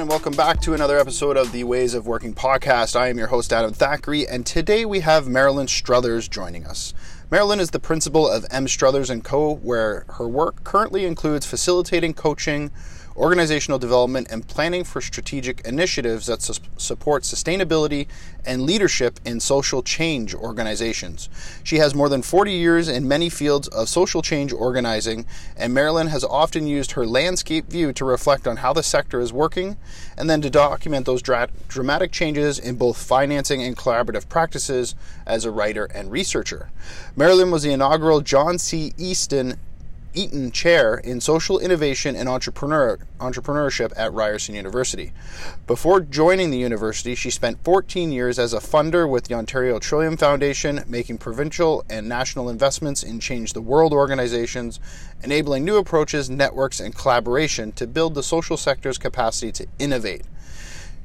everyone, and welcome back to another episode of the Ways of Working podcast. I am your host, Adam Thackeray, and today we have Marilyn Struthers joining us. Marilyn is the principal of M. Struthers & Co., where her work currently includes facilitating coaching, organizational development, and planning for strategic initiatives that su- support sustainability and leadership in social change organizations. She has more than 40 years in many fields of social change organizing, and Marilyn has often used her landscape view to reflect on how the sector is working and then to document those dra- dramatic changes in both financing and collaborative practices as a writer and researcher. Marilyn was the inaugural John C. Easton Eaton Chair in Social Innovation and Entrepreneur, Entrepreneurship at Ryerson University. Before joining the university, she spent 14 years as a funder with the Ontario Trillium Foundation, making provincial and national investments in Change the World organizations, enabling new approaches, networks, and collaboration to build the social sector's capacity to innovate.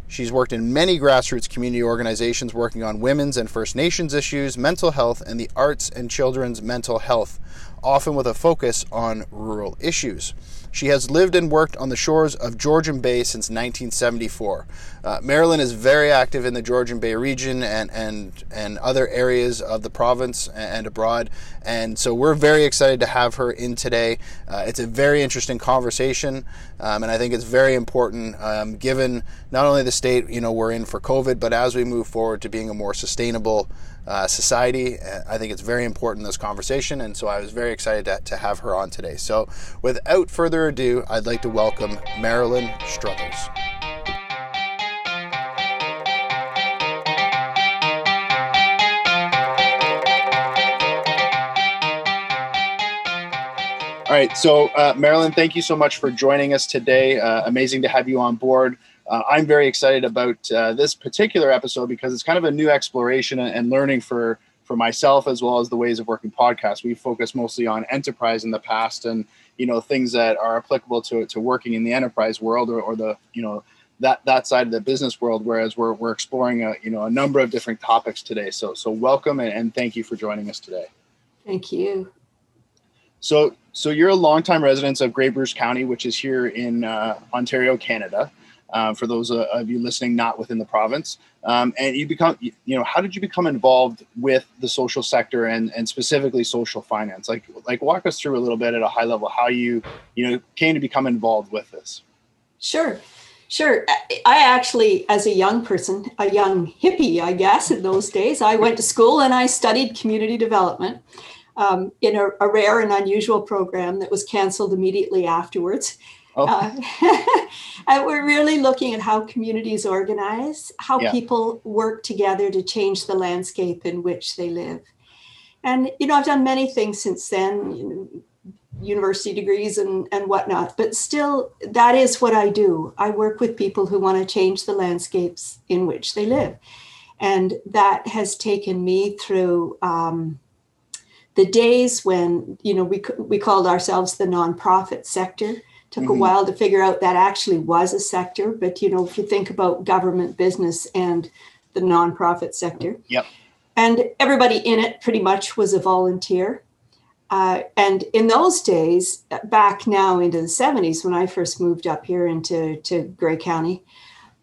She's worked in many grassroots community organizations working on women's and First Nations issues, mental health, and the arts and children's mental health, often with a focus on rural issues. She has lived and worked on the shores of Georgian Bay since 1974. Uh, Marilyn is very active in the Georgian Bay region and, and, and other areas of the province and abroad. And so we're very excited to have her in today. Uh, it's a very interesting conversation, um, and I think it's very important um, given not only the state you know we're in for COVID, but as we move forward to being a more sustainable uh, society. Uh, I think it's very important this conversation, and so I was very excited to, to have her on today. So, without further ado, I'd like to welcome Marilyn Struthers. All right, so uh, Marilyn, thank you so much for joining us today. Uh, amazing to have you on board. Uh, I'm very excited about uh, this particular episode because it's kind of a new exploration and learning for for myself as well as the ways of working podcast. We focus mostly on enterprise in the past and you know things that are applicable to to working in the enterprise world or, or the you know that that side of the business world. Whereas we're we're exploring a you know a number of different topics today. So so welcome and, and thank you for joining us today. Thank you. So so you're a longtime resident of Grey Bruce County, which is here in uh, Ontario, Canada uh, for those uh, of you listening not within the province. Um, and you become, you know, how did you become involved with the social sector and, and specifically social finance? Like, like walk us through a little bit at a high level how you, you know, came to become involved with this. Sure. Sure. I actually, as a young person, a young hippie, I guess, in those days, I went to school and I studied community development um, in a, a, rare and unusual program that was canceled immediately afterwards. Oh. Uh, and we're really looking at how communities organize, how yeah. people work together to change the landscape in which they live. And, you know, I've done many things since then, you know, university degrees and, and whatnot, but still, that is what I do. I work with people who want to change the landscapes in which they live. And that has taken me through um, the days when, you know, we, we called ourselves the nonprofit sector took mm-hmm. a while to figure out that actually was a sector but you know if you think about government business and the nonprofit sector. Yep. And everybody in it pretty much was a volunteer. Uh, and in those days back now into the 70s when i first moved up here into to grey county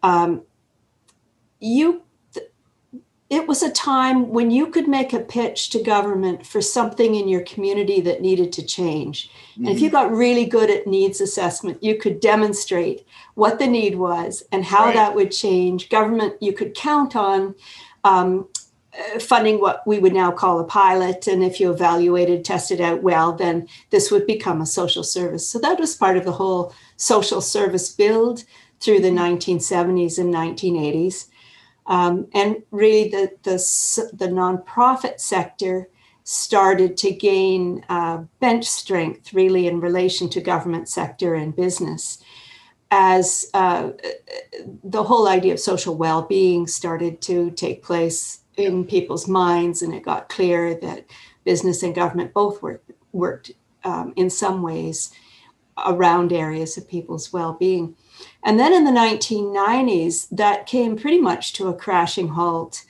um, you it was a time when you could make a pitch to government for something in your community that needed to change. Mm-hmm. And if you mm-hmm. got really good at needs assessment, you could demonstrate what the need was and how right. that would change. Government, you could count on um, uh, funding what we would now call a pilot. And if you evaluated, tested out well, then this would become a social service. So that was part of the whole social service build through the 1970s and 1980s. Um, and really, the, the, the nonprofit sector started to gain uh, bench strength, really, in relation to government sector and business, as uh, the whole idea of social well being started to take place in people's minds, and it got clear that business and government both worked, worked um, in some ways around areas of people's well being. And then in the 1990s, that came pretty much to a crashing halt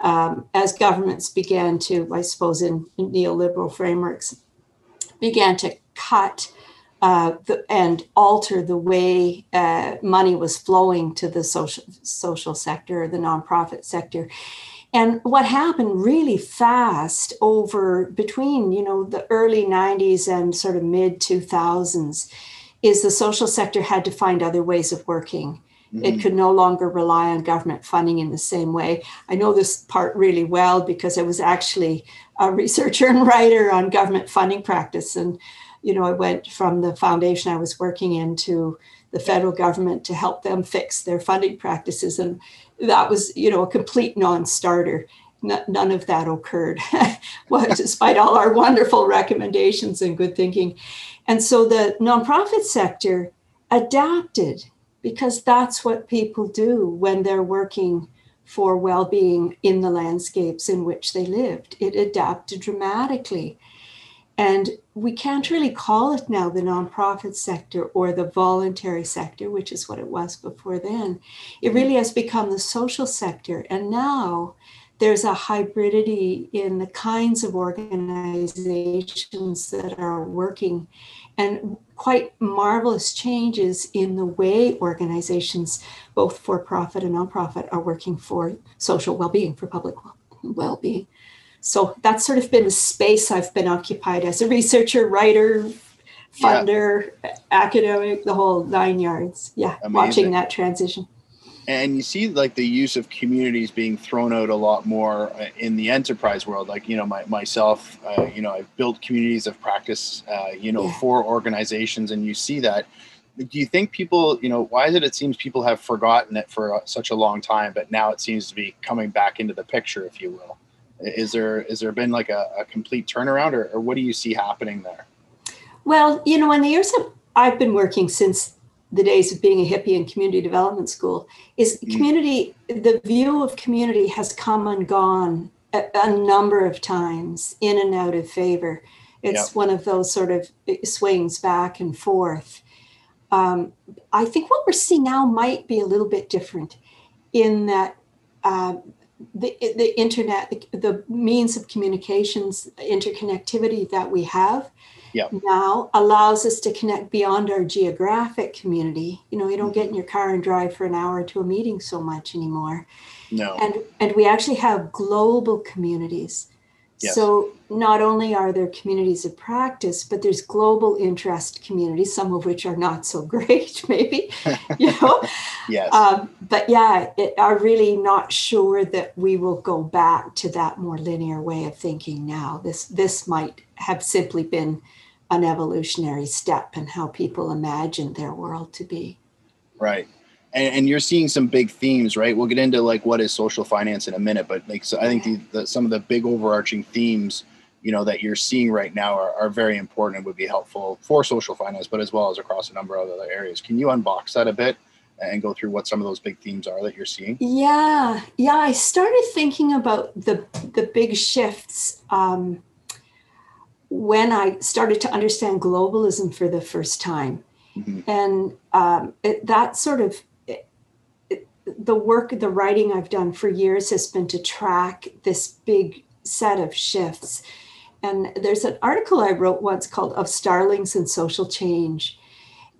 um, as governments began to, I suppose, in neoliberal frameworks, began to cut uh, the, and alter the way uh, money was flowing to the social social sector, the nonprofit sector. And what happened really fast over between you know the early 90s and sort of mid 2000s is the social sector had to find other ways of working. Mm-hmm. It could no longer rely on government funding in the same way. I know this part really well because I was actually a researcher and writer on government funding practice and you know, I went from the foundation I was working in to the federal government to help them fix their funding practices. And that was, you know, a complete non starter. none of that occurred, well, despite all our wonderful recommendations and good thinking. And so the nonprofit sector adapted because that's what people do when they're working for well being in the landscapes in which they lived. It adapted dramatically. And we can't really call it now the nonprofit sector or the voluntary sector, which is what it was before then. It really has become the social sector. And now there's a hybridity in the kinds of organizations that are working and quite marvelous changes in the way organizations, both for profit and nonprofit, are working for social well being, for public well being. So that's sort of been the space I've been occupied as a researcher, writer, funder, yeah. academic, the whole nine yards. Yeah, Amazing. watching that transition. And you see like the use of communities being thrown out a lot more uh, in the enterprise world. Like, you know, my, myself, uh, you know, I've built communities of practice, uh, you know, yeah. for organizations, and you see that. Do you think people, you know, why is it it seems people have forgotten it for such a long time, but now it seems to be coming back into the picture, if you will? Is there is there been like a, a complete turnaround, or, or what do you see happening there? Well, you know, in the years that I've been working since the days of being a hippie in community development school, is mm. community. The view of community has come and gone a, a number of times, in and out of favor. It's yep. one of those sort of swings back and forth. Um, I think what we're seeing now might be a little bit different in that uh, the, the internet, the, the, means of communications, interconnectivity that we have yep. now allows us to connect beyond our geographic community. You know, you don't get in your car and drive for an hour to a meeting so much anymore. No. And and we actually have global communities Yes. So not only are there communities of practice, but there's global interest communities, some of which are not so great, maybe, you know. yes. Um, but yeah, it, are really not sure that we will go back to that more linear way of thinking now. This this might have simply been an evolutionary step in how people imagine their world to be. Right and, and, you're seeing some big themes, right? We'll get into like what is social finance in a minute, but like so I think the, the, some of the big overarching themes, you know, that you're seeing right now are, are very important and would be helpful for social finance, but as well as across a number of other areas. Can you unbox that a bit and go through what some of those big themes are that you're seeing? Yeah, yeah. I started thinking about the the big shifts. Um, when I started to understand globalism for the first time. Mm-hmm. And um, it, that sort of the work, the writing I've done for years has been to track this big set of shifts. And there's an article I wrote once called Of Starlings and Social Change.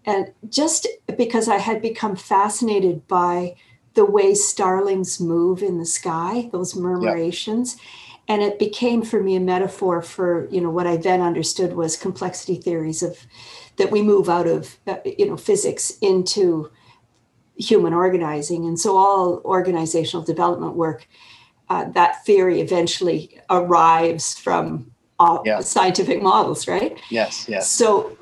And just because I had become fascinated by the way starlings move in the sky, those murmurations. Yeah. And it became for me a metaphor for, you know, what I then understood was complexity theories of that we move out of, uh, you know, physics into human organizing. And so all organizational development work, uh, that theory eventually arrives from all yeah. scientific models, right? Yes, yes. So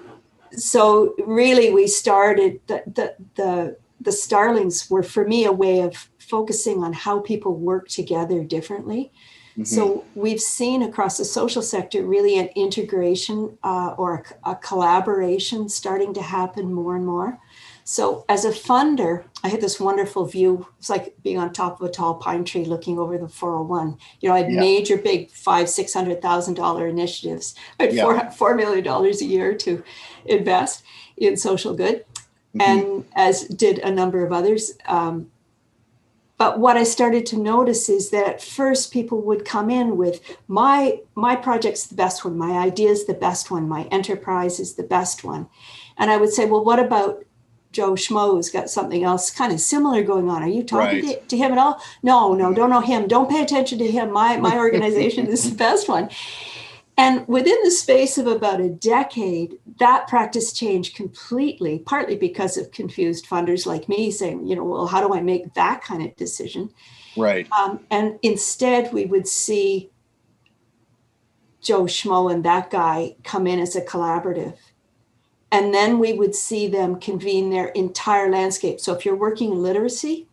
so really we started the, the the the starlings were for me a way of focusing on how people work together differently. Mm-hmm. So we've seen across the social sector really an integration uh, or a, a, collaboration starting to happen more and more. So as a funder, I had this wonderful view. It's like being on top of a tall pine tree looking over the 401. You know, I had yeah. major big five, six hundred thousand dollar initiatives. I had yeah. four four million dollars a year to invest in social good. Mm-hmm. And as did a number of others. Um, but what I started to notice is that at first people would come in with my my project's the best one, my idea is the best one, my enterprise is the best one. And I would say, well, what about Joe Schmo's got something else kind of similar going on. Are you talking right. to, to, him at all? No, no, mm-hmm. don't know him. Don't pay attention to him. My my organization is the best one. And within the space of about a decade, that practice changed completely, partly because of confused funders like me saying, you know, well, how do I make that kind of decision? Right. Um, and instead, we would see Joe Schmo and that guy come in as a collaborative and then we would see them convene their entire landscape. So if you're working in literacy,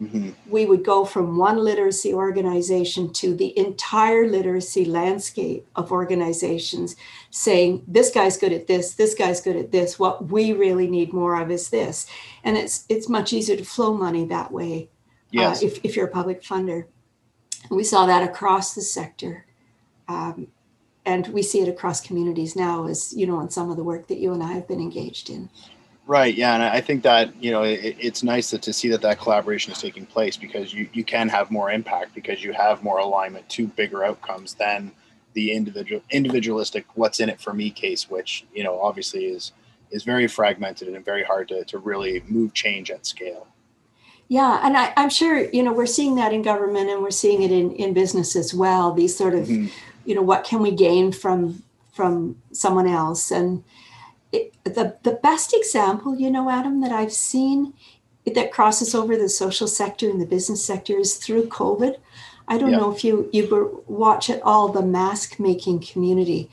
mm-hmm. we would go from one literacy organization to the entire literacy landscape of organizations saying, this guy's good at this, this guy's good at this. What we really need more of is this. And it's it's much easier to flow money that way uh, yes. uh, if, if you're a public funder. And we saw that across the sector. Um, and we see it across communities now as you know in some of the work that you and i have been engaged in right yeah and i think that you know it, it's nice to, to see that that collaboration is taking place because you, you can have more impact because you have more alignment to bigger outcomes than the individual individualistic what's in it for me case which you know obviously is is very fragmented and very hard to, to really move change at scale yeah, and I, am sure you know we're seeing that in government and we're seeing it in, in business as well. These sort of mm-hmm you know what can we gain from from someone else and it, the the best example you know adam that i've seen that crosses over the social sector and the business sector is through covid. I don't know if you you watch at all the mask making community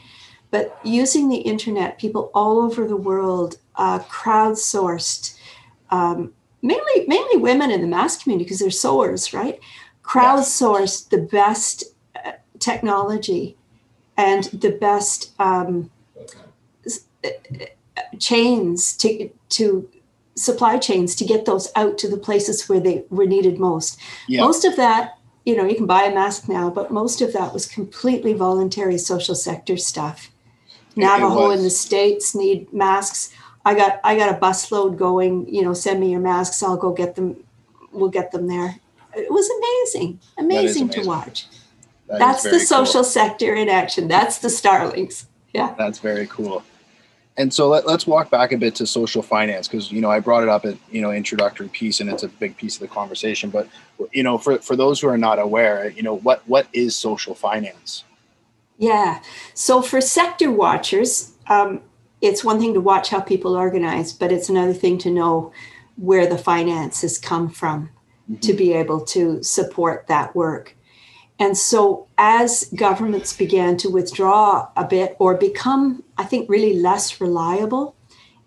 but using the internet people all over the world uh, crowdsourced um, mainly mainly women in the mask community because they're sewers right? Crowdsourced yes. the best technology and the best um, chains to to supply chains to get those out to the places where they were needed most. Yeah. Most of that, you know, you can buy a mask now, but most of that was completely voluntary social sector stuff. Navajo in the states need masks. I got I got a busload going. You know, send me your masks. I'll go get them. We'll get them there. It was amazing, amazing, amazing. to watch. That That's the social cool. sector in action. That's the Starlings. Yeah. That's very cool. And so let, us walk back a bit to social finance because you know I brought it up at you know introductory piece and it's a big piece of the conversation. But you know for for those who are not aware, you know what what is social finance? Yeah. So for sector watchers, um, it's one thing to watch how people organize, but it's another thing to know where the finances come from mm-hmm. to be able to support that work. And so, as governments began to withdraw a bit or become, I think, really less reliable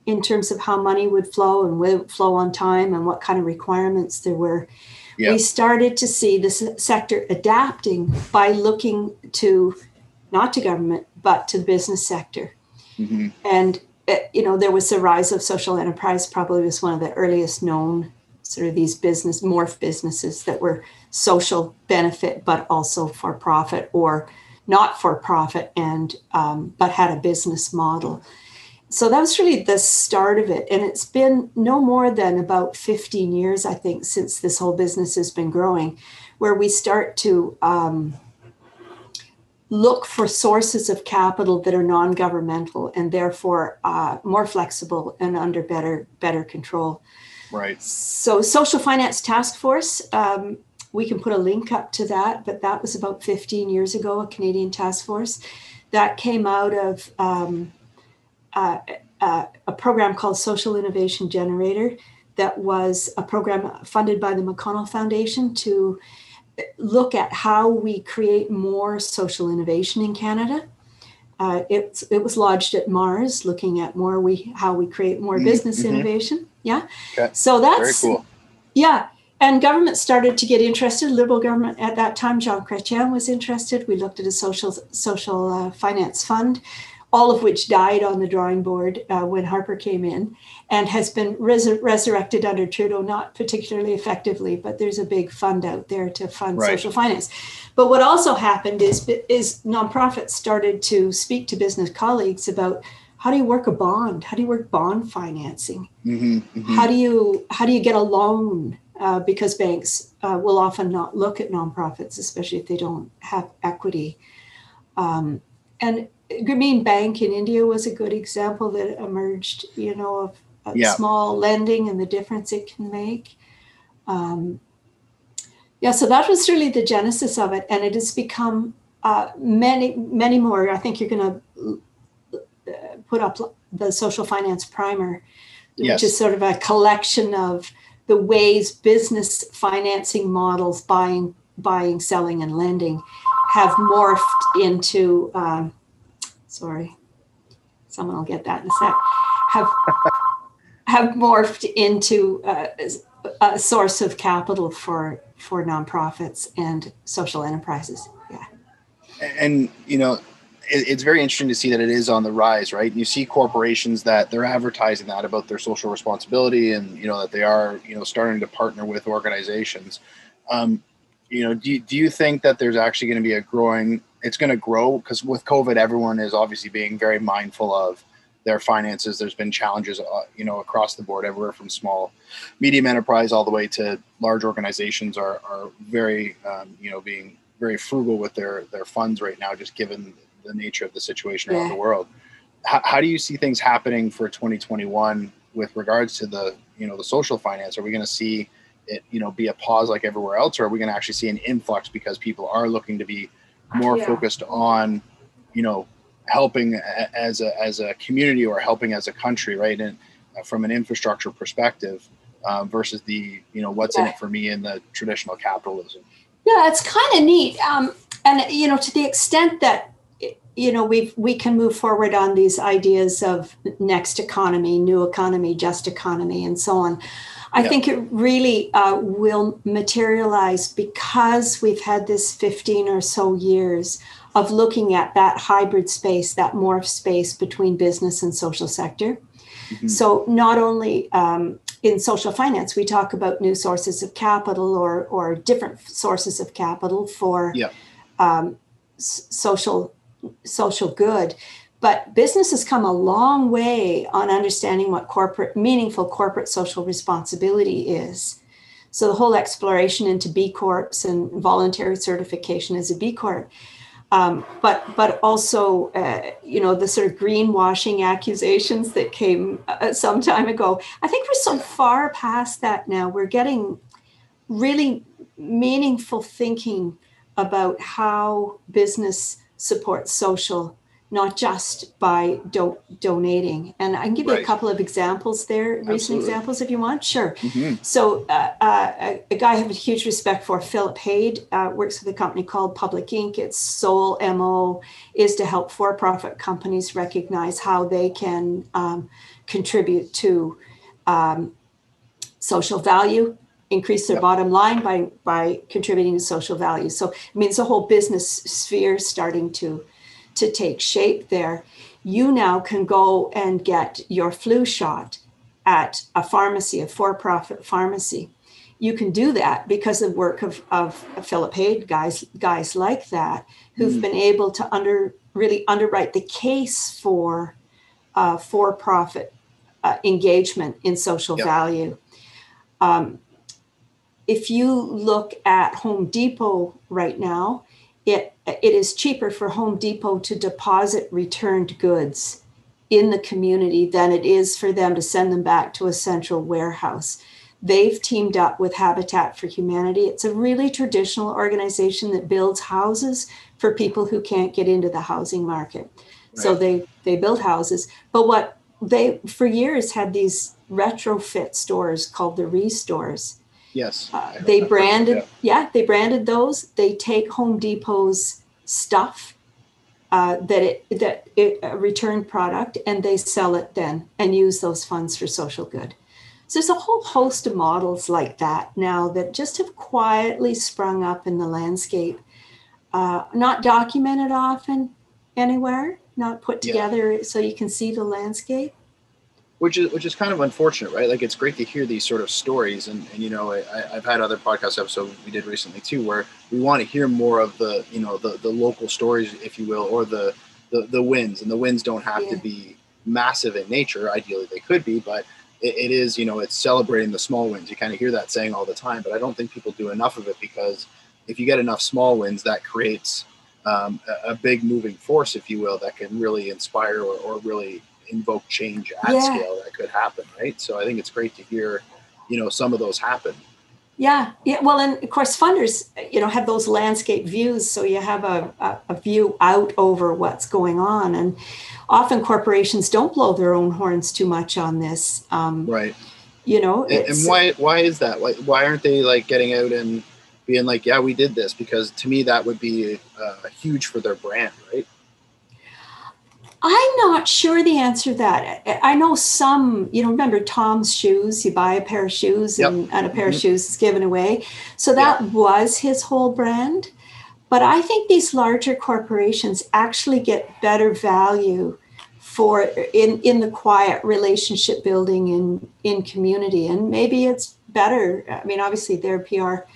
in terms of how money would flow and would flow on time and what kind of requirements there were, we started to see the sector adapting by looking to not to government, but to the business sector. Mm-hmm. And, eh, you know, there was the rise of social enterprise, probably was one of the earliest known sort of these business morph businesses that were social benefit but also for profit or not for profit and um, but had a business model. So that was really the start of it. And it's been no more than about 15 years i think since this whole business has been growing where we start to um, look for sources of capital that are non-governmental and therefore uh, more flexible and under better better control Right. So, Social Finance Task Force, um, we can put a link up to that, but that was about 15 years ago, a Canadian task force that came out of um, uh, uh, a program called Social Innovation Generator, that was a program funded by the McConnell Foundation to look at how we create more social innovation in Canada. Uh, it, it was lodged at Mars, looking at more we how we create more mm-hmm. business mm-hmm. innovation. Yeah. Okay. So that's very cool. Yeah. And government started to get interested. Liberal government at that time, Jean Chrétien was interested. We looked at a social social uh, finance fund, all of which died on the drawing board uh, when Harper came in, and has been res- resurrected under Trudeau, not particularly effectively. But there's a big fund out there to fund right. social finance. But what also happened is is nonprofits started to speak to business colleagues about how do you work a bond how do you work bond financing mm-hmm, mm-hmm. how do you how do you get a loan uh, because banks uh, will often not look at nonprofits especially if they don't have equity um, and Grameen Bank in India was a good example that emerged, you know, of, of Yeah. small lending and the difference it can make. Um, yeah, so that was really the genesis of it, and it has become uh, many, many more. I think you're going to put up the social finance primer, Yes. which is sort of a collection of the ways business financing models, buying, buying, selling, and lending, have morphed into. Um, sorry, someone will get that in a sec. Have have morphed into uh, a source of capital for for nonprofits and social enterprises. Yeah. and you know it, it's very interesting to see that it is on the rise right? You see corporations that they're advertising that about their social responsibility and you know that they are you know starting to partner with organizations. Um, you know do do you think that there's actually going to be a growing it's going to grow? Because with covid everyone is obviously being very mindful of their finances. There's been challenges uh, you know across the board everywhere from small medium enterprise all the way to large organizations are, are very um, you know being very frugal with their their funds right now just given the nature of the situation around Yeah. the world how, how do you see things happening for 2021 with regards to the you know the social finance are we going to see it you know be a pause like everywhere else or are we going to actually see an influx because people are looking to be more Yeah. focused on you know helping a- as a as a community or helping as a country right and uh, from an infrastructure perspective um, versus the you know what's in it for me in the traditional capitalism Yeah, it's kind of neat. Um, and you know, to the extent that you know we we can move forward on these ideas of next economy, new economy, just economy, and so on. I Yeah. think it really uh, will materialize because we've had this 15 or so years of looking at that hybrid space, that morph space between business and social sector. Mhm. So not only um, in social finance, we talk about new sources of capital or or different sources of capital for Yeah. um, s- social social good. But business has come a long way on understanding what corporate meaningful corporate social responsibility is. So the whole exploration into B Corps and voluntary certification as a B Corp um, but but also uh, you know the sort of greenwashing accusations that came uh, some time ago. I think we're so far past that now. We're getting really meaningful thinking about how business supports social, not just by do- donating. And I can give you a couple of examples there, recent Absolutely. examples if you want. Sure. Mhm. So, uh, uh, a, a guy I have a huge respect for, Philip Haid, uh, works with a company called Public Inc. Its sole MO is to help for profit companies recognize how they can um, contribute to um, social value, increase their Yep. bottom line by, by contributing to social value. So, I mean, it's a whole business sphere starting to, to take shape there. You now can go and get your flu shot at a pharmacy, a for-profit pharmacy. You can do that because of work of, of Philip Haid guys, guys like that, who've Mm. been able to under really underwrite the case for uh, for-profit uh, engagement in social Yep. value. Um, if you look at Home Depot right now, it it is cheaper for Home Depot to deposit returned goods in the community than it is for them to send them back to a central warehouse. They've teamed up with Habitat for Humanity. It's a really traditional organization that builds houses for people who can't get into the housing market. So they they build houses. But what they for years had these retrofit stores called the ReStores. Yes Uh, they branded, Yeah. yeah. they branded those. They take Home Depot's stuff uh, that it that it a returned product, and they sell it then and use those funds for social good. So there's a whole host of models like that now that just have quietly sprung up in the landscape, uh, not documented often anywhere, not put Yeah. together so you can see the landscape. Which is which is kind of unfortunate, right? Like it's great to hear these sort of stories, and, and you know, I, I've had other podcast episodes we did recently too, where we want to hear more of the you know the the local stories, if you will, or the the, the wins, and the wins don't have to be massive in nature. Ideally, they could be, but it, it is you know it's celebrating the small wins. You kind of hear that saying all the time, but I don't think people do enough of it because if you get enough small wins, that creates um, a, a, big moving force, if you will, that can really inspire or, or really invoke change at yeah. scale that could happen, right? So I think it's great to hear, you know, some of those happen. Yeah, yeah. Well, and of course, funders, you know, have those landscape views, so you have a, a, a, view out over what's going on, and often corporations don't blow their own horns too much on this. Um, right. You know, and, and, why why is that? Why why aren't they like getting out and being like, yeah, we did this? Because to me, that would be uh, huge for their brand, right? I'm not sure the answer to that. I know some, you know, remember Tom's shoes, you buy a pair of shoes yep. and, and, a pair mm-hmm. of shoes is given away. So that yep. was his whole brand. But I think these larger corporations actually get better value for in, in the quiet relationship building in, in community. And maybe it's better. I mean, obviously their PR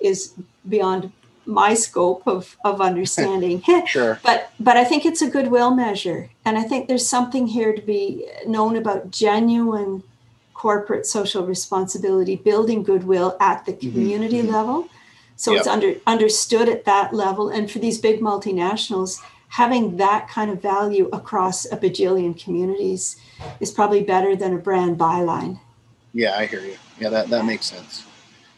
is beyond my scope of, of understanding. sure. But but I think it's a goodwill measure. And I think there's something here to be known about genuine corporate social responsibility, building goodwill at the mm-hmm. community mm-hmm. level. So yep. it's under understood at that level. And for these big multinationals, having that kind of value across a bajillion communities is probably better than a brand byline. Yeah, I hear you. Yeah, that, that makes sense.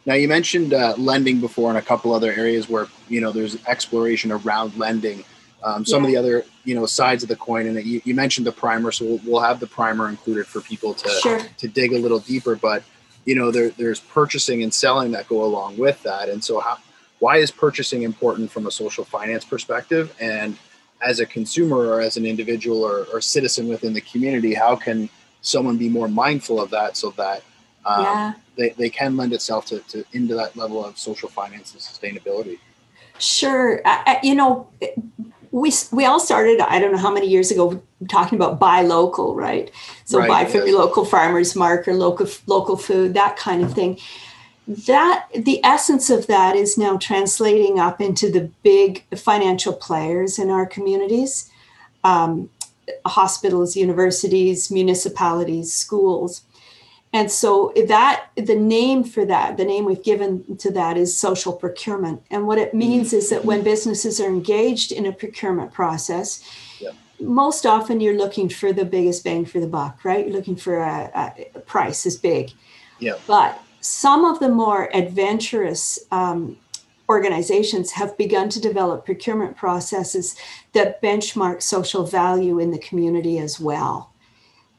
Now you mentioned uh, lending before in a couple other areas where you know there's exploration around lending. Um, some yeah. of the other you know sides of the coin, and you, you mentioned the primer, so we'll, we'll, have the primer included for people to sure. to dig a little deeper. But you know there, there's purchasing and selling that go along with that, and so how, why is purchasing important from a social finance perspective? And as a consumer or as an individual or, or citizen within the community, how can someone be more mindful of that so that um, yeah. they, they can lend itself to, to into that level of social finance and sustainability. Sure. I, you know, we, we all started, I don't know how many years ago, talking about buy local, right? So right, buy from yes. your local farmer's market, local, local food, that kind of thing. That the essence of that is now translating up into the big financial players in our communities, um, hospitals, universities, municipalities, schools and so that the name for that, the name we've given to that is social procurement. And what it means is that when businesses are engaged in a procurement process, yeah. most often you're looking for the biggest bang for the buck, right? You're looking for a, a price is big. Yeah. But some of the more adventurous um, organizations have begun to develop procurement processes that benchmark social value in the community as well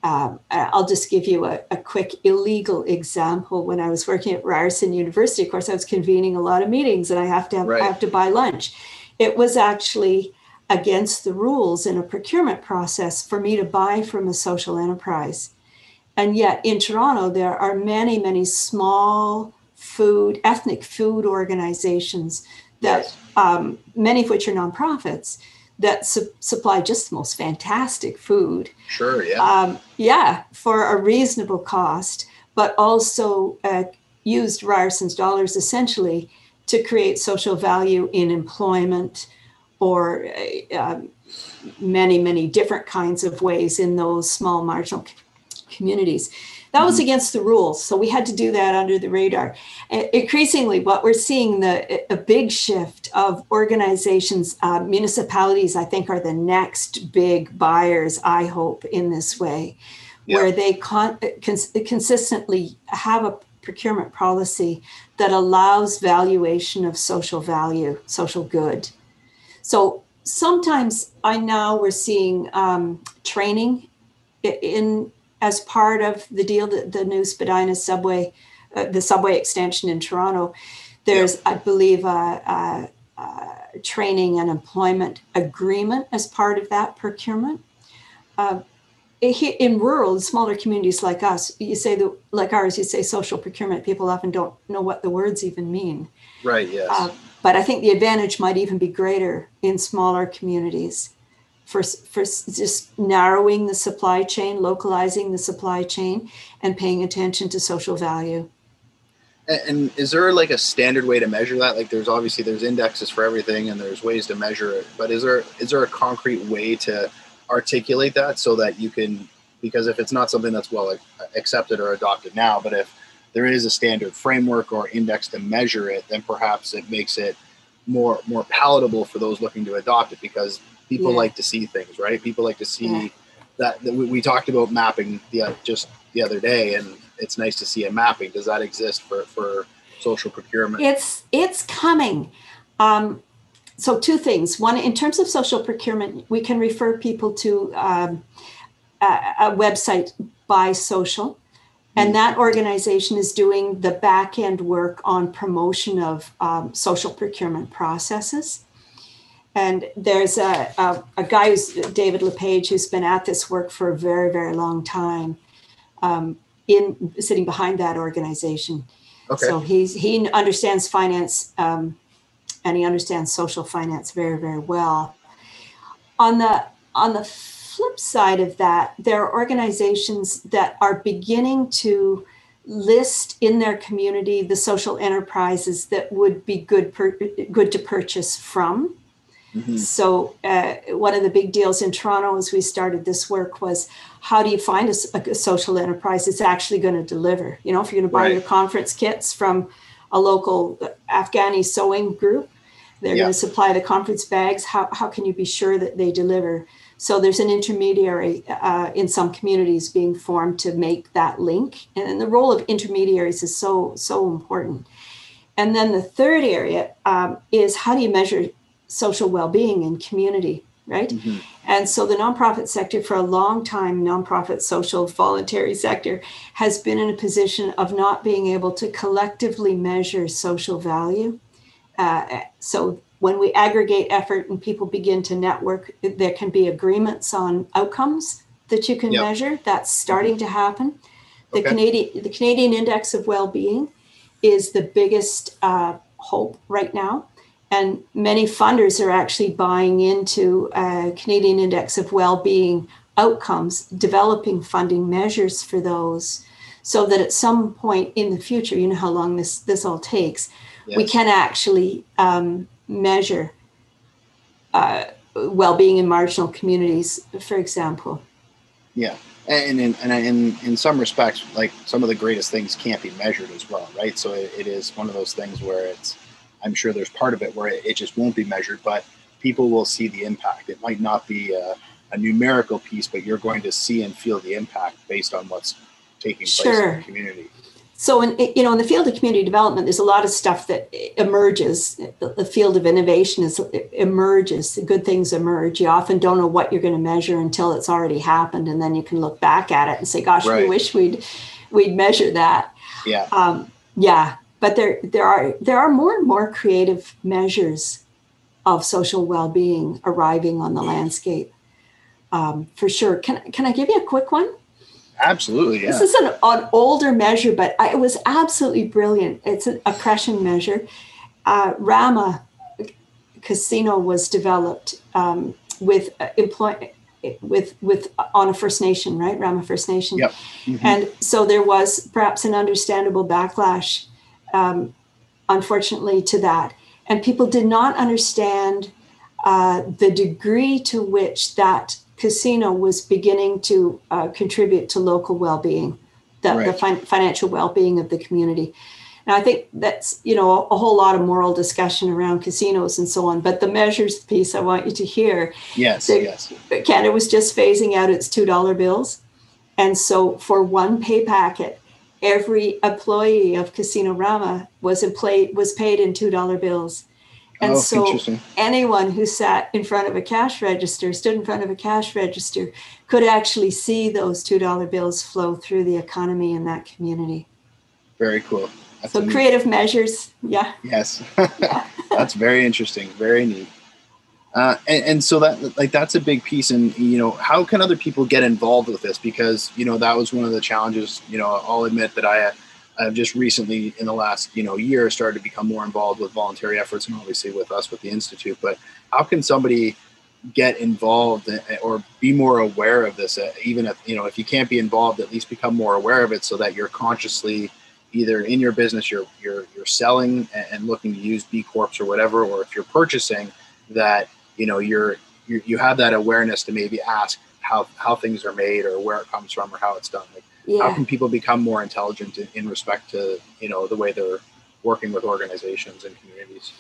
um, I'll just give you a, a, quick illegal example. When I was working at Ryerson University, of course, I was convening a lot of meetings, and I have to have, right. have to buy lunch. It was actually against the rules in a procurement process for me to buy from a social enterprise. And yet, in Toronto, there are many, many small food, ethnic food organizations that yes. um, many of which are nonprofits that su- supply just the most fantastic food. Sure, yeah. Um, yeah, for a reasonable cost, but also uh, used Ryerson's dollars essentially to create social value in employment or uh, um, many, many different kinds of ways in those small marginal communities. That was mm-hmm. against the rules, so we had to do that under the radar. And increasingly, what we're seeing the a big shift of organizations, uh, municipalities. I think are the next big buyers. I hope in this way, yeah. where they con- cons- consistently have a procurement policy that allows valuation of social value, social good. So sometimes I now we're seeing um, training in as part of the deal, the, the new Spadina subway, uh, the subway extension in Toronto, there's, I believe, a, a, a, training and employment agreement as part of that procurement. Uh, in rural, smaller communities like us, you say that, like ours, you say social procurement. People often don't know what the words even mean. Right. Yes. Uh, but I think the advantage might even be greater in smaller communities for, for just narrowing the supply chain, localizing the supply chain, and paying attention to social value. And is there like a standard way to measure that? Like, there's obviously there's indexes for everything, and there's ways to measure it. But is there is there a concrete way to articulate that so that you can? Because if it's not something that's well accepted or adopted now, but if there is a standard framework or index to measure it, then perhaps it makes it more more palatable for those looking to adopt it because people yeah. like to see things, right? People like to see yeah. that, that we, we, talked about mapping the just the other day, and it's nice to see a mapping. Does that exist for for social procurement? It's it's coming. Um, so two things. One, in terms of social procurement, we can refer people to um, a, a, website BuySocial, and mm. that organization is doing the back end work on promotion of um, social procurement processes. And there's a, a, a, guy who's David LePage who's been at this work for a very, very long time, um, in sitting behind that organization. Okay. So he's he understands finance um, and he understands social finance very, very well. On the on the flip side of that, there are organizations that are beginning to list in their community the social enterprises that would be good per, good to purchase from. Mm-hmm. So uh, one of the big deals in Toronto as we started this work was how do you find a, a social enterprise that's actually going to deliver? You know, if you're going to buy right. your conference kits from a local Afghani sewing group, they're yeah. going to supply the conference bags. How, how can you be sure that they deliver? So there's an intermediary uh, in some communities being formed to make that link. And the role of intermediaries is so, so important. And then the third area um, is how do you measure social well-being and community, right? Mm-hmm. And so the nonprofit sector for a long time, nonprofit social voluntary sector has been in a position of not being able to collectively measure social value. Uh, so when we aggregate effort and people begin to network, there can be agreements on outcomes that you can yep. measure. That's starting to happen. The okay. Canadian the Canadian Index of Well-being is the biggest uh, hope right now, and many funders are actually buying into a Canadian Index of Well-being outcomes, developing funding measures for those, so that at some point in the future, you know how long this this all takes yes. we can actually um, measure uh, well-being in marginal communities, for example. Yeah, and in, and in, in some respects, like some of the greatest things can't be measured as well, right? So it, it is one of those things where it's, I'm sure there's part of it where it, it just won't be measured, but people will see the impact. It might not be a, a numerical piece, but you're going to see and feel the impact based on what's taking place sure. in the community. So, in you know, in the field of community development, there's a lot of stuff that emerges. The field of innovation is emerges. Good things emerge. You often don't know what you're going to measure until it's already happened, and then you can look back at it and say, "Gosh, right. we wish we'd we'd measure that." Yeah. Um, yeah, but there there are there are more and more creative measures of social well-being arriving on the landscape. Um, for sure. Can can I give you a quick one? Absolutely. Yeah. This is an, an older measure, but I, it was absolutely brilliant. It's an oppression measure. Uh, Rama Casino was developed um, with uh, employ with with on a First Nation, right? Rama First Nation. Yep. Mm-hmm. And so there was perhaps an understandable backlash, um, unfortunately, to that, and people did not understand uh, the degree to which that casino was beginning to uh, contribute to local well-being, the, right. the fin- financial well-being of the community. And I think that's you know a whole lot of moral discussion around casinos and so on. But the measures piece, I want you to hear. Yes, yes. Canada was just phasing out its two dollar bills, and so for one pay packet, every employee of Casino Rama was play, was paid in two dollar bills. And oh, so anyone who sat in front of a cash register, stood in front of a cash register, could actually see those $2 bills flow through the economy in that community. Very cool. That's so creative measures. Yeah. Yes. yeah. that's very interesting. Very neat. Uh, and, and, so that like that's a big piece and you know how can other people get involved with this because you know that was one of the challenges you know i'll admit that i I've just recently, in the last you know year, started to become more involved with voluntary efforts, and obviously with us with the institute. But how can somebody get involved or be more aware of this? Uh, even if you know if you can't be involved, at least become more aware of it, so that you're consciously either in your business you're you're you're selling and looking to use B corps or whatever, or if you're purchasing, that you know you're you, you have that awareness to maybe ask how how things are made or where it comes from or how it's done. Like yeah. how can people become more intelligent in, in respect to you know the way they're working with organizations and communities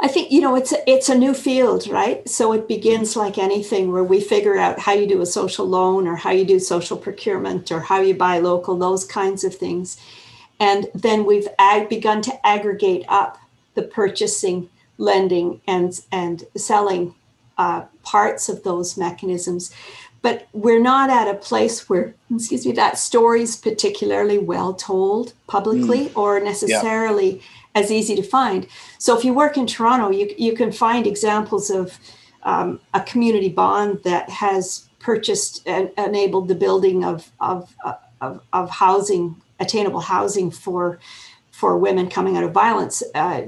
I think you know it's a, it's a new field, right? So it begins like anything where we figure out how you do a social loan or how you do social procurement or how you buy local, those kinds of things. And then we've ag- begun to aggregate up the purchasing, lending, and and selling uh, parts of those mechanisms. But we're not at a place where, excuse me, that story is particularly well told publicly mm. or necessarily. Yeah as easy to find. So if you work in Toronto, you, you can find examples of um, a community bond that has purchased and enabled the building of, of, of, of housing, attainable housing for, for women coming out of violence, uh,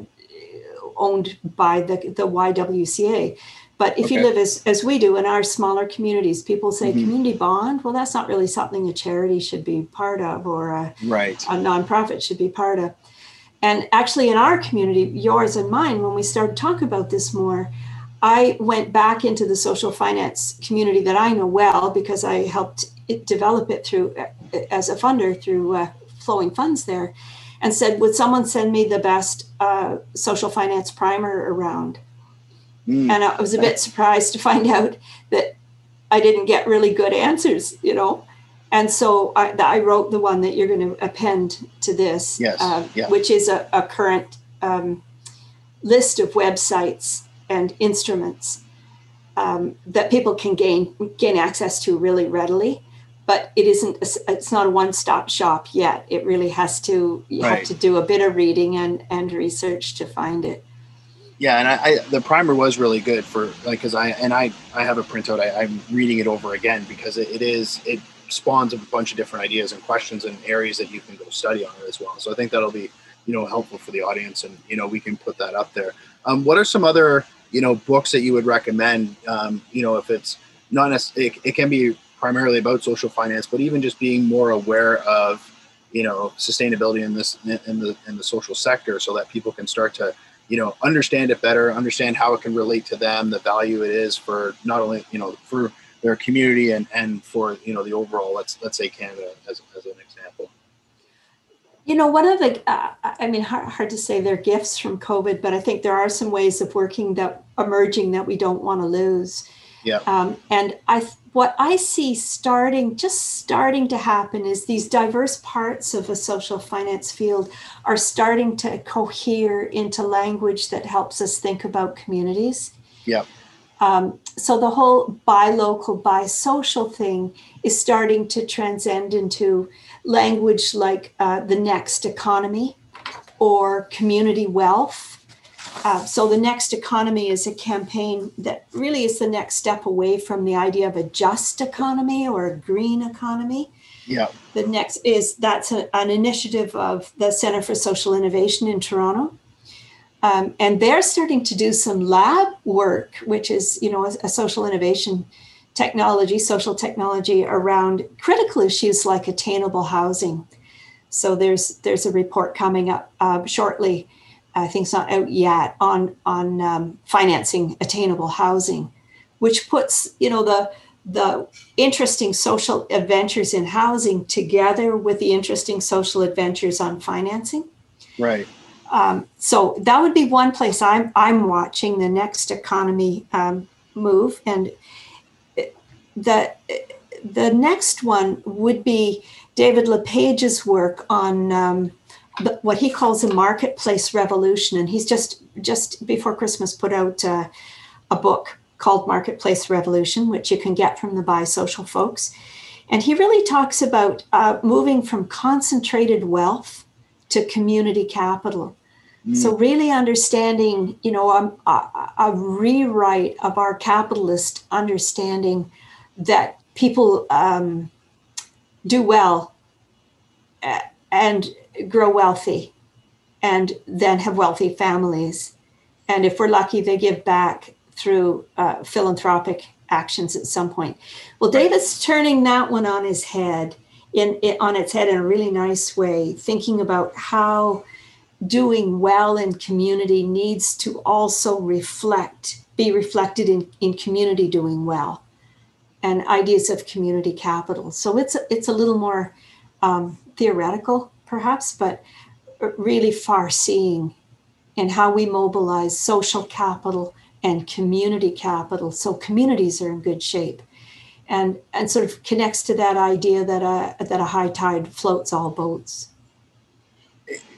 owned by the, the YWCA. But if okay. you live as, as we do in our smaller communities, people say mm-hmm. community bond. Well, that's not really something a charity should be part of or a, right. a nonprofit should be part of. And actually, in our community, yours and mine, when we started talking about this more, I went back into the social finance community that I know well because I helped it develop it through as a funder through uh, flowing funds there, and said, "Would someone send me the best uh, social finance primer around?" Mm. And I was a bit surprised to find out that I didn't get really good answers. You know, and so I, I, wrote the one that you're going to append to this, yes. uh, yeah. which is a, a current um, list of websites and instruments um, that people can gain gain access to really readily. But it isn't. It's not a one-stop shop yet. It really has to. You right. have to do a bit of reading and and research to find it. Yeah, and I, I the primer was really good for like because I and I I have a printout. I, I'm reading it over again because it, it is it spawns a bunch of different ideas and questions and areas that you can go study on it as well. So I think that'll be you know helpful for the audience, and you know we can put that up there. Um, what are some other you know books that you would recommend? Um, you know if it's not necessarily, it, it can be primarily about social finance, but even just being more aware of you know sustainability in this in the in the social sector, so that people can start to you know understand it better, understand how it can relate to them, the value it is for not only you know for their community and and for you know the overall let's let's say Canada as, as an example. You know, one of the uh, I mean, hard, hard to say they're gifts from COVID, but I think there are some ways of working that emerging that we don't want to lose. Yeah. Um, and I what I see starting just starting to happen is these diverse parts of a social finance field are starting to cohere into language that helps us think about communities. Yeah. Um, so the whole buy local, buy social thing is starting to transcend into language like uh, the next economy or community wealth. Uh, so the next economy is a campaign that really is the next step away from the idea of a just economy or a green economy. Yeah. The next is that's a, an initiative of the Center for Social Innovation in Toronto. Um, and they're starting to do some lab work, which is, you know, a, a, social innovation technology, social technology around critical issues like attainable housing. So there's there's a report coming up uh, shortly. I think it's not out yet on on um, financing attainable housing, which puts you know the the interesting social adventures in housing together with the interesting social adventures on financing. Right. Um, so that would be one place I'm I'm watching the next economy um, move, and the the next one would be David LePage's work on um, what he calls a marketplace revolution, and he's just just before Christmas put out uh, a book called Marketplace Revolution, which you can get from the Buy Social folks, and he really talks about uh, moving from concentrated wealth to community capital. Mm. So really understanding, you know, a, a, a, rewrite of our capitalist understanding that people um, do well and grow wealthy and then have wealthy families. And if we're lucky, they give back through uh, philanthropic actions at some point. Well, David's turning that one on his head in, in, on its head in a really nice way, thinking about how doing well in community needs to also reflect, be reflected in, in community doing well and ideas of community capital. So it's a, it's a little more um, theoretical, perhaps, but really far seeing in how we mobilize social capital and community capital so communities are in good shape. And and sort of connects to that idea that a that a high tide floats all boats.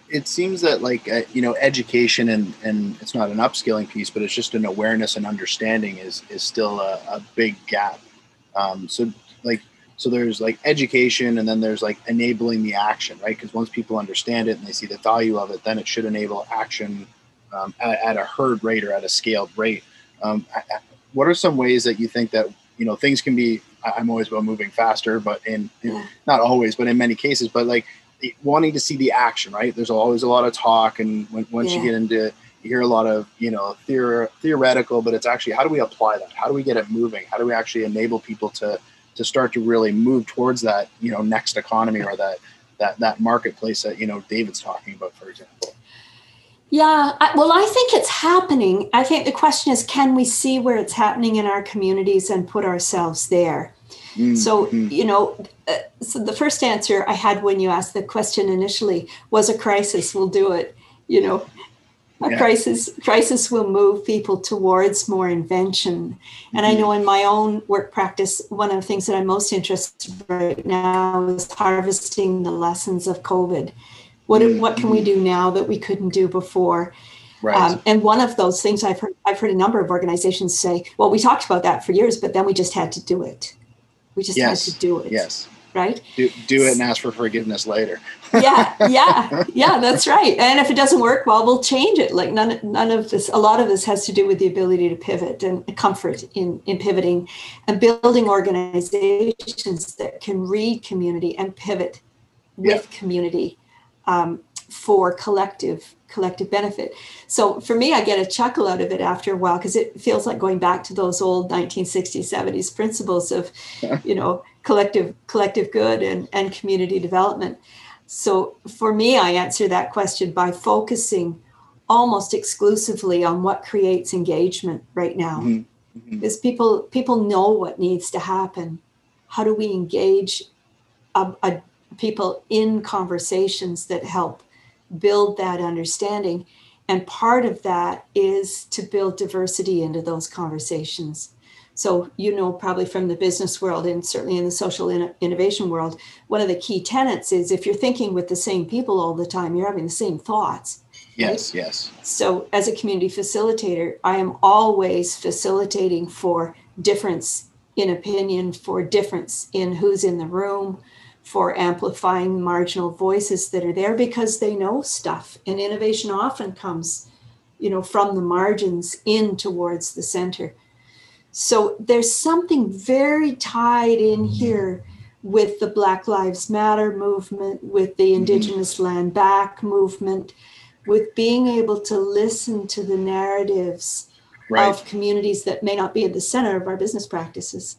It seems that like uh, you know education and and it's not an upskilling piece but it's just an awareness and understanding is is still a, a big gap. Um, so like so there's like education and then there's like enabling the action right because once people understand it and they see the value of it then it should enable action um, at, at, a herd rate or at a scaled rate um, what are some ways that you think that you know things can be i'm always about moving faster but in, in not always but in many cases but like wanting to see the action, right? There's always a lot of talk, and when, once yeah. you get into you hear a lot of you know theor- theoretical, but it's actually how do we apply that? How do we get it moving? How do we actually enable people to to start to really move towards that you know next economy or that that that marketplace that you know David's talking about, for example? Yeah, I, well, I think it's happening. I think the question is, can we see where it's happening in our communities and put ourselves there? Mm-hmm. So, you know, uh, so the first answer I had when you asked the question initially was a crisis will do it. You know, a yeah. crisis crisis will move people towards more invention. And mm-hmm. I know in my own work practice, one of the things that I'm most interested in right now is harvesting the lessons of COVID. What mm-hmm. what can we do now that we couldn't do before? Right. Um, and one of those things I've heard I've heard a number of organizations say, well, we talked about that for years, but then we just had to do it. We just yes. had to do it. Yes. Right? Do, do it and ask for forgiveness later. yeah, yeah, yeah, that's right. And if it doesn't work, well, we'll change it. Like none, none of this, a lot of this has to do with the ability to pivot and comfort in, in pivoting and building organizations that can read community and pivot with yeah. community um, for collective collective benefit. So for me, I get a chuckle out of it after a while because it feels like going back to those old 1960s, 70s principles of, you know, collective collective good and, and community development. So for me, I answer that question by focusing almost exclusively on what creates engagement right now. Mm-hmm. Mm-hmm. Because people people know what needs to happen. How do we engage a, a people in conversations that help build that understanding. And part of that is to build diversity into those conversations. So, you know, probably from the business world and certainly in the social in- innovation world, one of the key tenets is if you're thinking with the same people all the time, you're having the same thoughts. Yes, right? yes. So, as a community facilitator, I am always facilitating for difference in opinion, for difference in who's in the room, for amplifying marginal voices that are there because they know stuff and innovation often comes you know from the margins in towards the center so there's something very tied in here with the black lives matter movement with the mm-hmm. indigenous mm-hmm. land back movement with being able to listen to the narratives right. of communities that may not be at the center of our business practices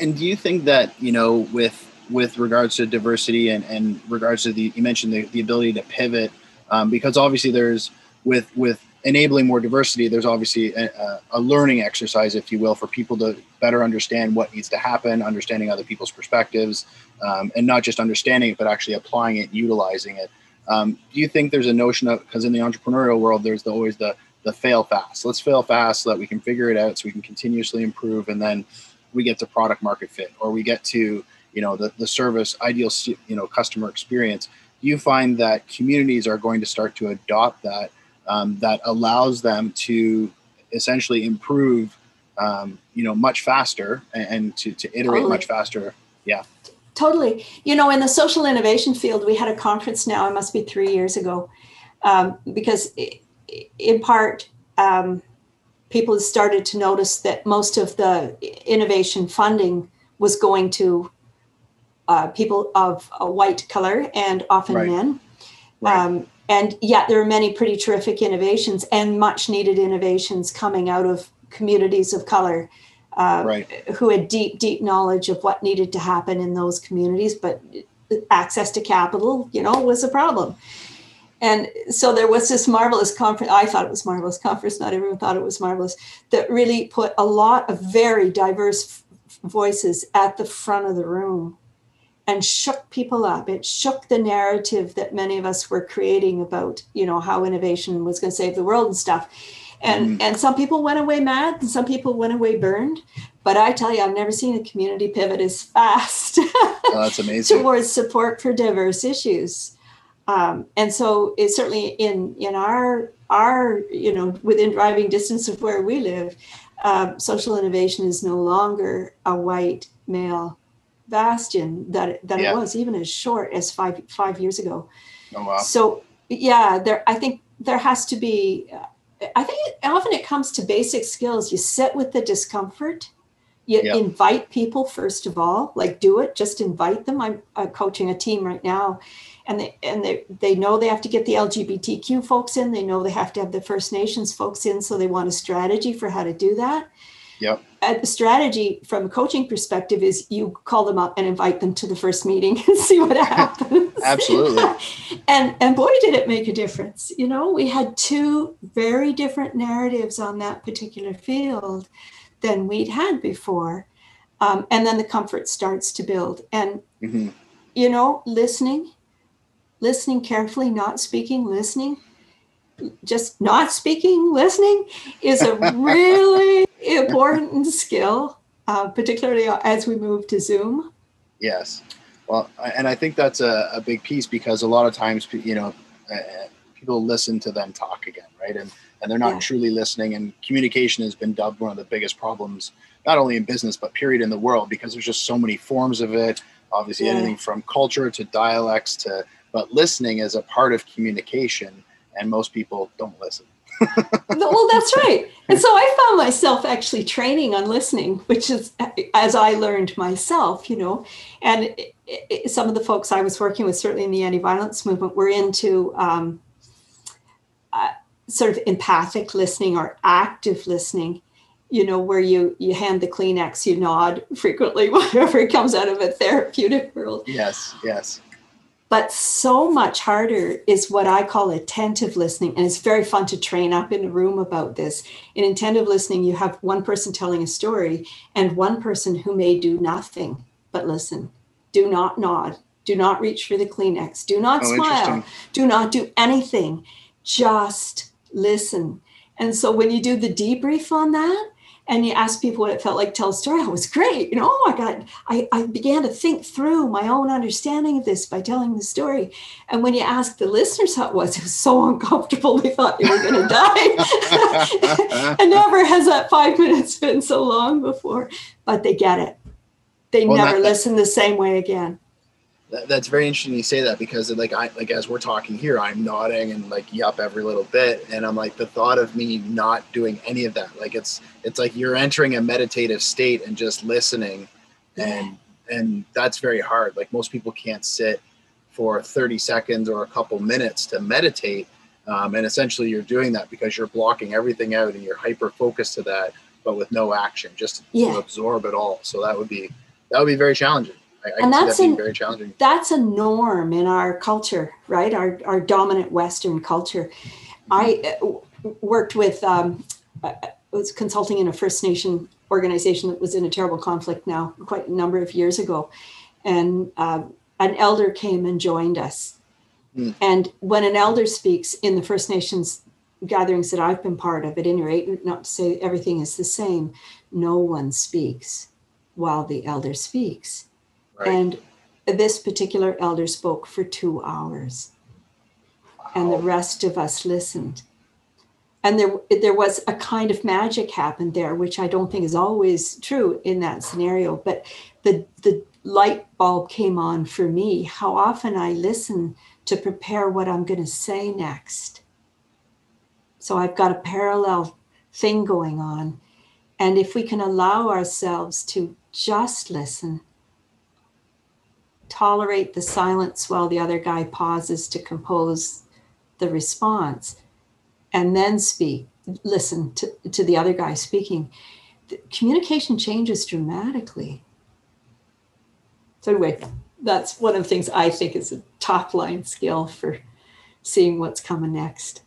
and do you think that you know with with regards to diversity and, and regards to the you mentioned the, the ability to pivot um, because obviously there's with with enabling more diversity there's obviously a, a, learning exercise if you will for people to better understand what needs to happen understanding other people's perspectives um, and not just understanding it but actually applying it utilizing it. Um, do you think there's a notion of because in the entrepreneurial world there's the, always the the fail fast. Let's fail fast so that we can figure it out so we can continuously improve and then we get to product market fit or we get to you know the, the service ideal you know customer experience you find that communities are going to start to adopt that um, that allows them to essentially improve um, you know much faster and, and to, to iterate totally. much faster. Yeah. Totally. You know in the social innovation field we had a conference now it must be three years ago um, because in part um, people started to notice that most of the innovation funding was going to uh, people of a white color and often right. men. Right. Um, and yet there are many pretty terrific innovations and much needed innovations coming out of communities of color uh, right. who had deep, deep knowledge of what needed to happen in those communities, but access to capital, you know, was a problem. And so there was this marvelous conference. I thought it was marvelous conference. Not everyone thought it was marvelous. That really put a lot of very diverse voices at the front of the room and shook people up. It shook the narrative that many of us were creating about, you know, how innovation was going to save the world and stuff. And mm. and some people went away mad, and some people went away burned. But I tell you, I've never seen a community pivot as fast. oh, that's amazing. towards support for diverse issues. Um, and so it's certainly in in our our you know within driving distance of where we live, um, social innovation is no longer a white male bastion that that yeah. it was even as short as five five years ago. Oh wow! So yeah, there I think there has to be. I think it, often it comes to basic skills. You sit with the discomfort. You invite people first of all, like do it. Just invite them. I'm uh, coaching a team right now, and they and they they know they have to get the LGBTQ folks in. They know they have to have the First Nations folks in. So they want a strategy for how to do that. Yep. And the strategy from a coaching perspective is you call them up and invite them to the first meeting and see what happens. Absolutely. and and boy did it make a difference. You know, we had two very different narratives on that particular field than we'd had before. Um, and then the comfort starts to build. And mm-hmm. you know, listening, listening carefully, not speaking, listening just not speaking, listening is a really important skill, uh, particularly as we move to Zoom. Yes. Well, and I think that's a, a big piece because a lot of times, you know, uh, people listen to them talk again, right? And and they're not yeah. truly listening. And communication has been dubbed one of the biggest problems, not only in business but period in the world, because there's just so many forms of it. Obviously, yeah. anything from culture to dialects to, but listening is a part of communication and most people don't listen. Well, that's right. And so I found myself actually training on listening, which is as I learned myself, you know. And it, it, some of the folks I was working with, certainly in the anti-violence movement, were into um, uh, sort of empathic listening or active listening. You know, where you you hand the Kleenex, you nod frequently, whatever comes out of a therapeutic world. Yes, yes. But so much harder is what I call attentive listening. And it's very fun to train up in a room about this. In attentive listening, you have one person telling a story and one person who may do nothing but listen. Do not nod. Do not reach for the Kleenex. Do not oh, smile. Do not do anything. Just listen. And so when you do the debrief on that, and you ask people what it felt like to tell a story. Oh, it was great. You know, oh my God, I, I began to think through my own understanding of this by telling the story. And when you ask the listeners how it was, it was so uncomfortable. They thought they were going to die. and never has that five minutes been so long before, but they get it. They well, never that, listen the same way again that's very interesting you say that because like I like as we're talking here, I'm nodding and like yup every little bit, and I'm like the thought of me not doing any of that, like it's it's like you're entering a meditative state and just listening, and and that's very hard. Like most people can't sit for 30 seconds or a couple minutes to meditate, um, and essentially you're doing that because you're blocking everything out and you're hyper focused to that, but with no action, just yeah. to absorb it all. So that would be that would be very challenging. I, I and that's that very challenging. That's a norm in our culture, right? Our our dominant Western culture. I uh, worked with um, I was consulting in a First Nation organization that was in a terrible conflict now, quite a number of years ago, and uh, an elder came and joined us. Mm. And when an elder speaks in the First Nations gatherings that I've been part of, at any rate, not to say everything is the same, no one speaks while the elder speaks Right. And this particular elder spoke for two hours, wow. and the rest of us listened. And there, there was a kind of magic happened there, which I don't think is always true in that scenario. But the the light bulb came on for me. How often I listen to prepare what I'm going to say next. So I've got a parallel thing going on. And if we can allow ourselves to just listen tolerate the silence while the other guy pauses to compose the response and then speak listen to, to the other guy speaking. The communication changes dramatically. So anyway that's one of the things i think is a top line skill for seeing what's coming next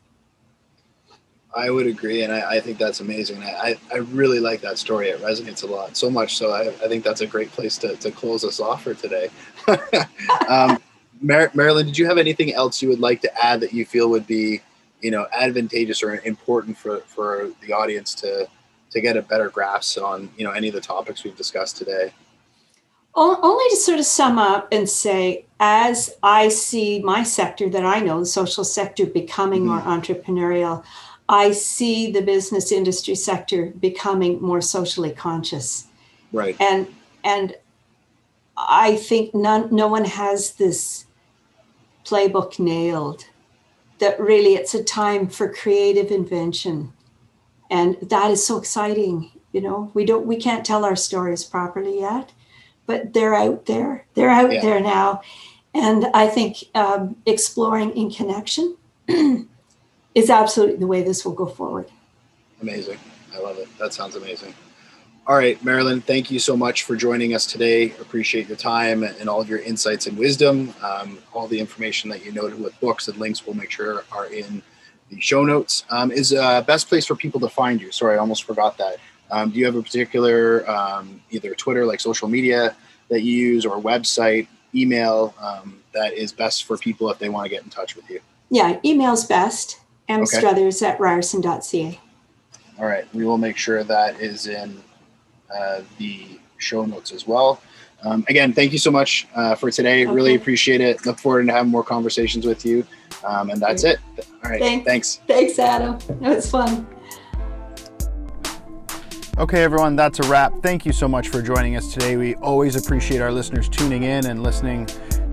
I would agree, and I, I think that's amazing. I, I really like that story. It resonates a lot, so much so. I, I think that's a great place to, to close us off for today. um, Mar- Marilyn, did you have anything else you would like to add that you feel would be, you know, advantageous or important for, for the audience to to get a better grasp on, you know, any of the topics we've discussed today? Only to sort of sum up and say, as I see my sector that I know, the social sector, becoming mm-hmm. more entrepreneurial, I see the business industry sector becoming more socially conscious. Right. And and I think none, no one has this playbook nailed. That really it's a time for creative invention. And that is so exciting. You know, we don't we can't tell our stories properly yet, but they're out there. They're out yeah. there now. And I think um, exploring in connection is absolutely the way this will go forward. Amazing. I love it. That sounds amazing. All right, Marilyn, thank you so much for joining us today. Appreciate your time and all of your insights and wisdom. Um, all the information that you noted with books and links, we'll make sure are in the show notes. Um, is uh, best place for people to find you? Sorry, I almost forgot that. Um, do you have a particular um, either Twitter, like social media that you use, or website, email um, that is best for people if they want to get in touch with you? Yeah, email's best mstruthers okay. at ryerson.ca. All right, we will make sure that is in uh, the show notes as well. Um, again, thank you so much uh, for today. Okay. Really appreciate it. Look forward to having more conversations with you. Um, and that's it. All right. Thanks. Thanks, thanks Adam. It was fun. Okay, everyone, that's a wrap. Thank you so much for joining us today. We always appreciate our listeners tuning in and listening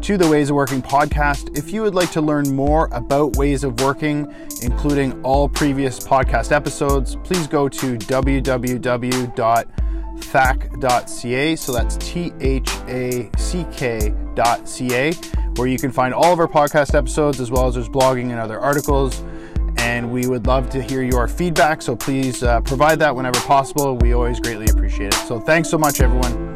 to the Ways of Working podcast. If you would like to learn more about Ways of Working, including all previous podcast episodes, please go to www.thack.ca. So that's T H A C K.ca, where you can find all of our podcast episodes as well as there's blogging and other articles. And we would love to hear your feedback. So please uh, provide that whenever possible. We always greatly appreciate it. So thanks so much, everyone.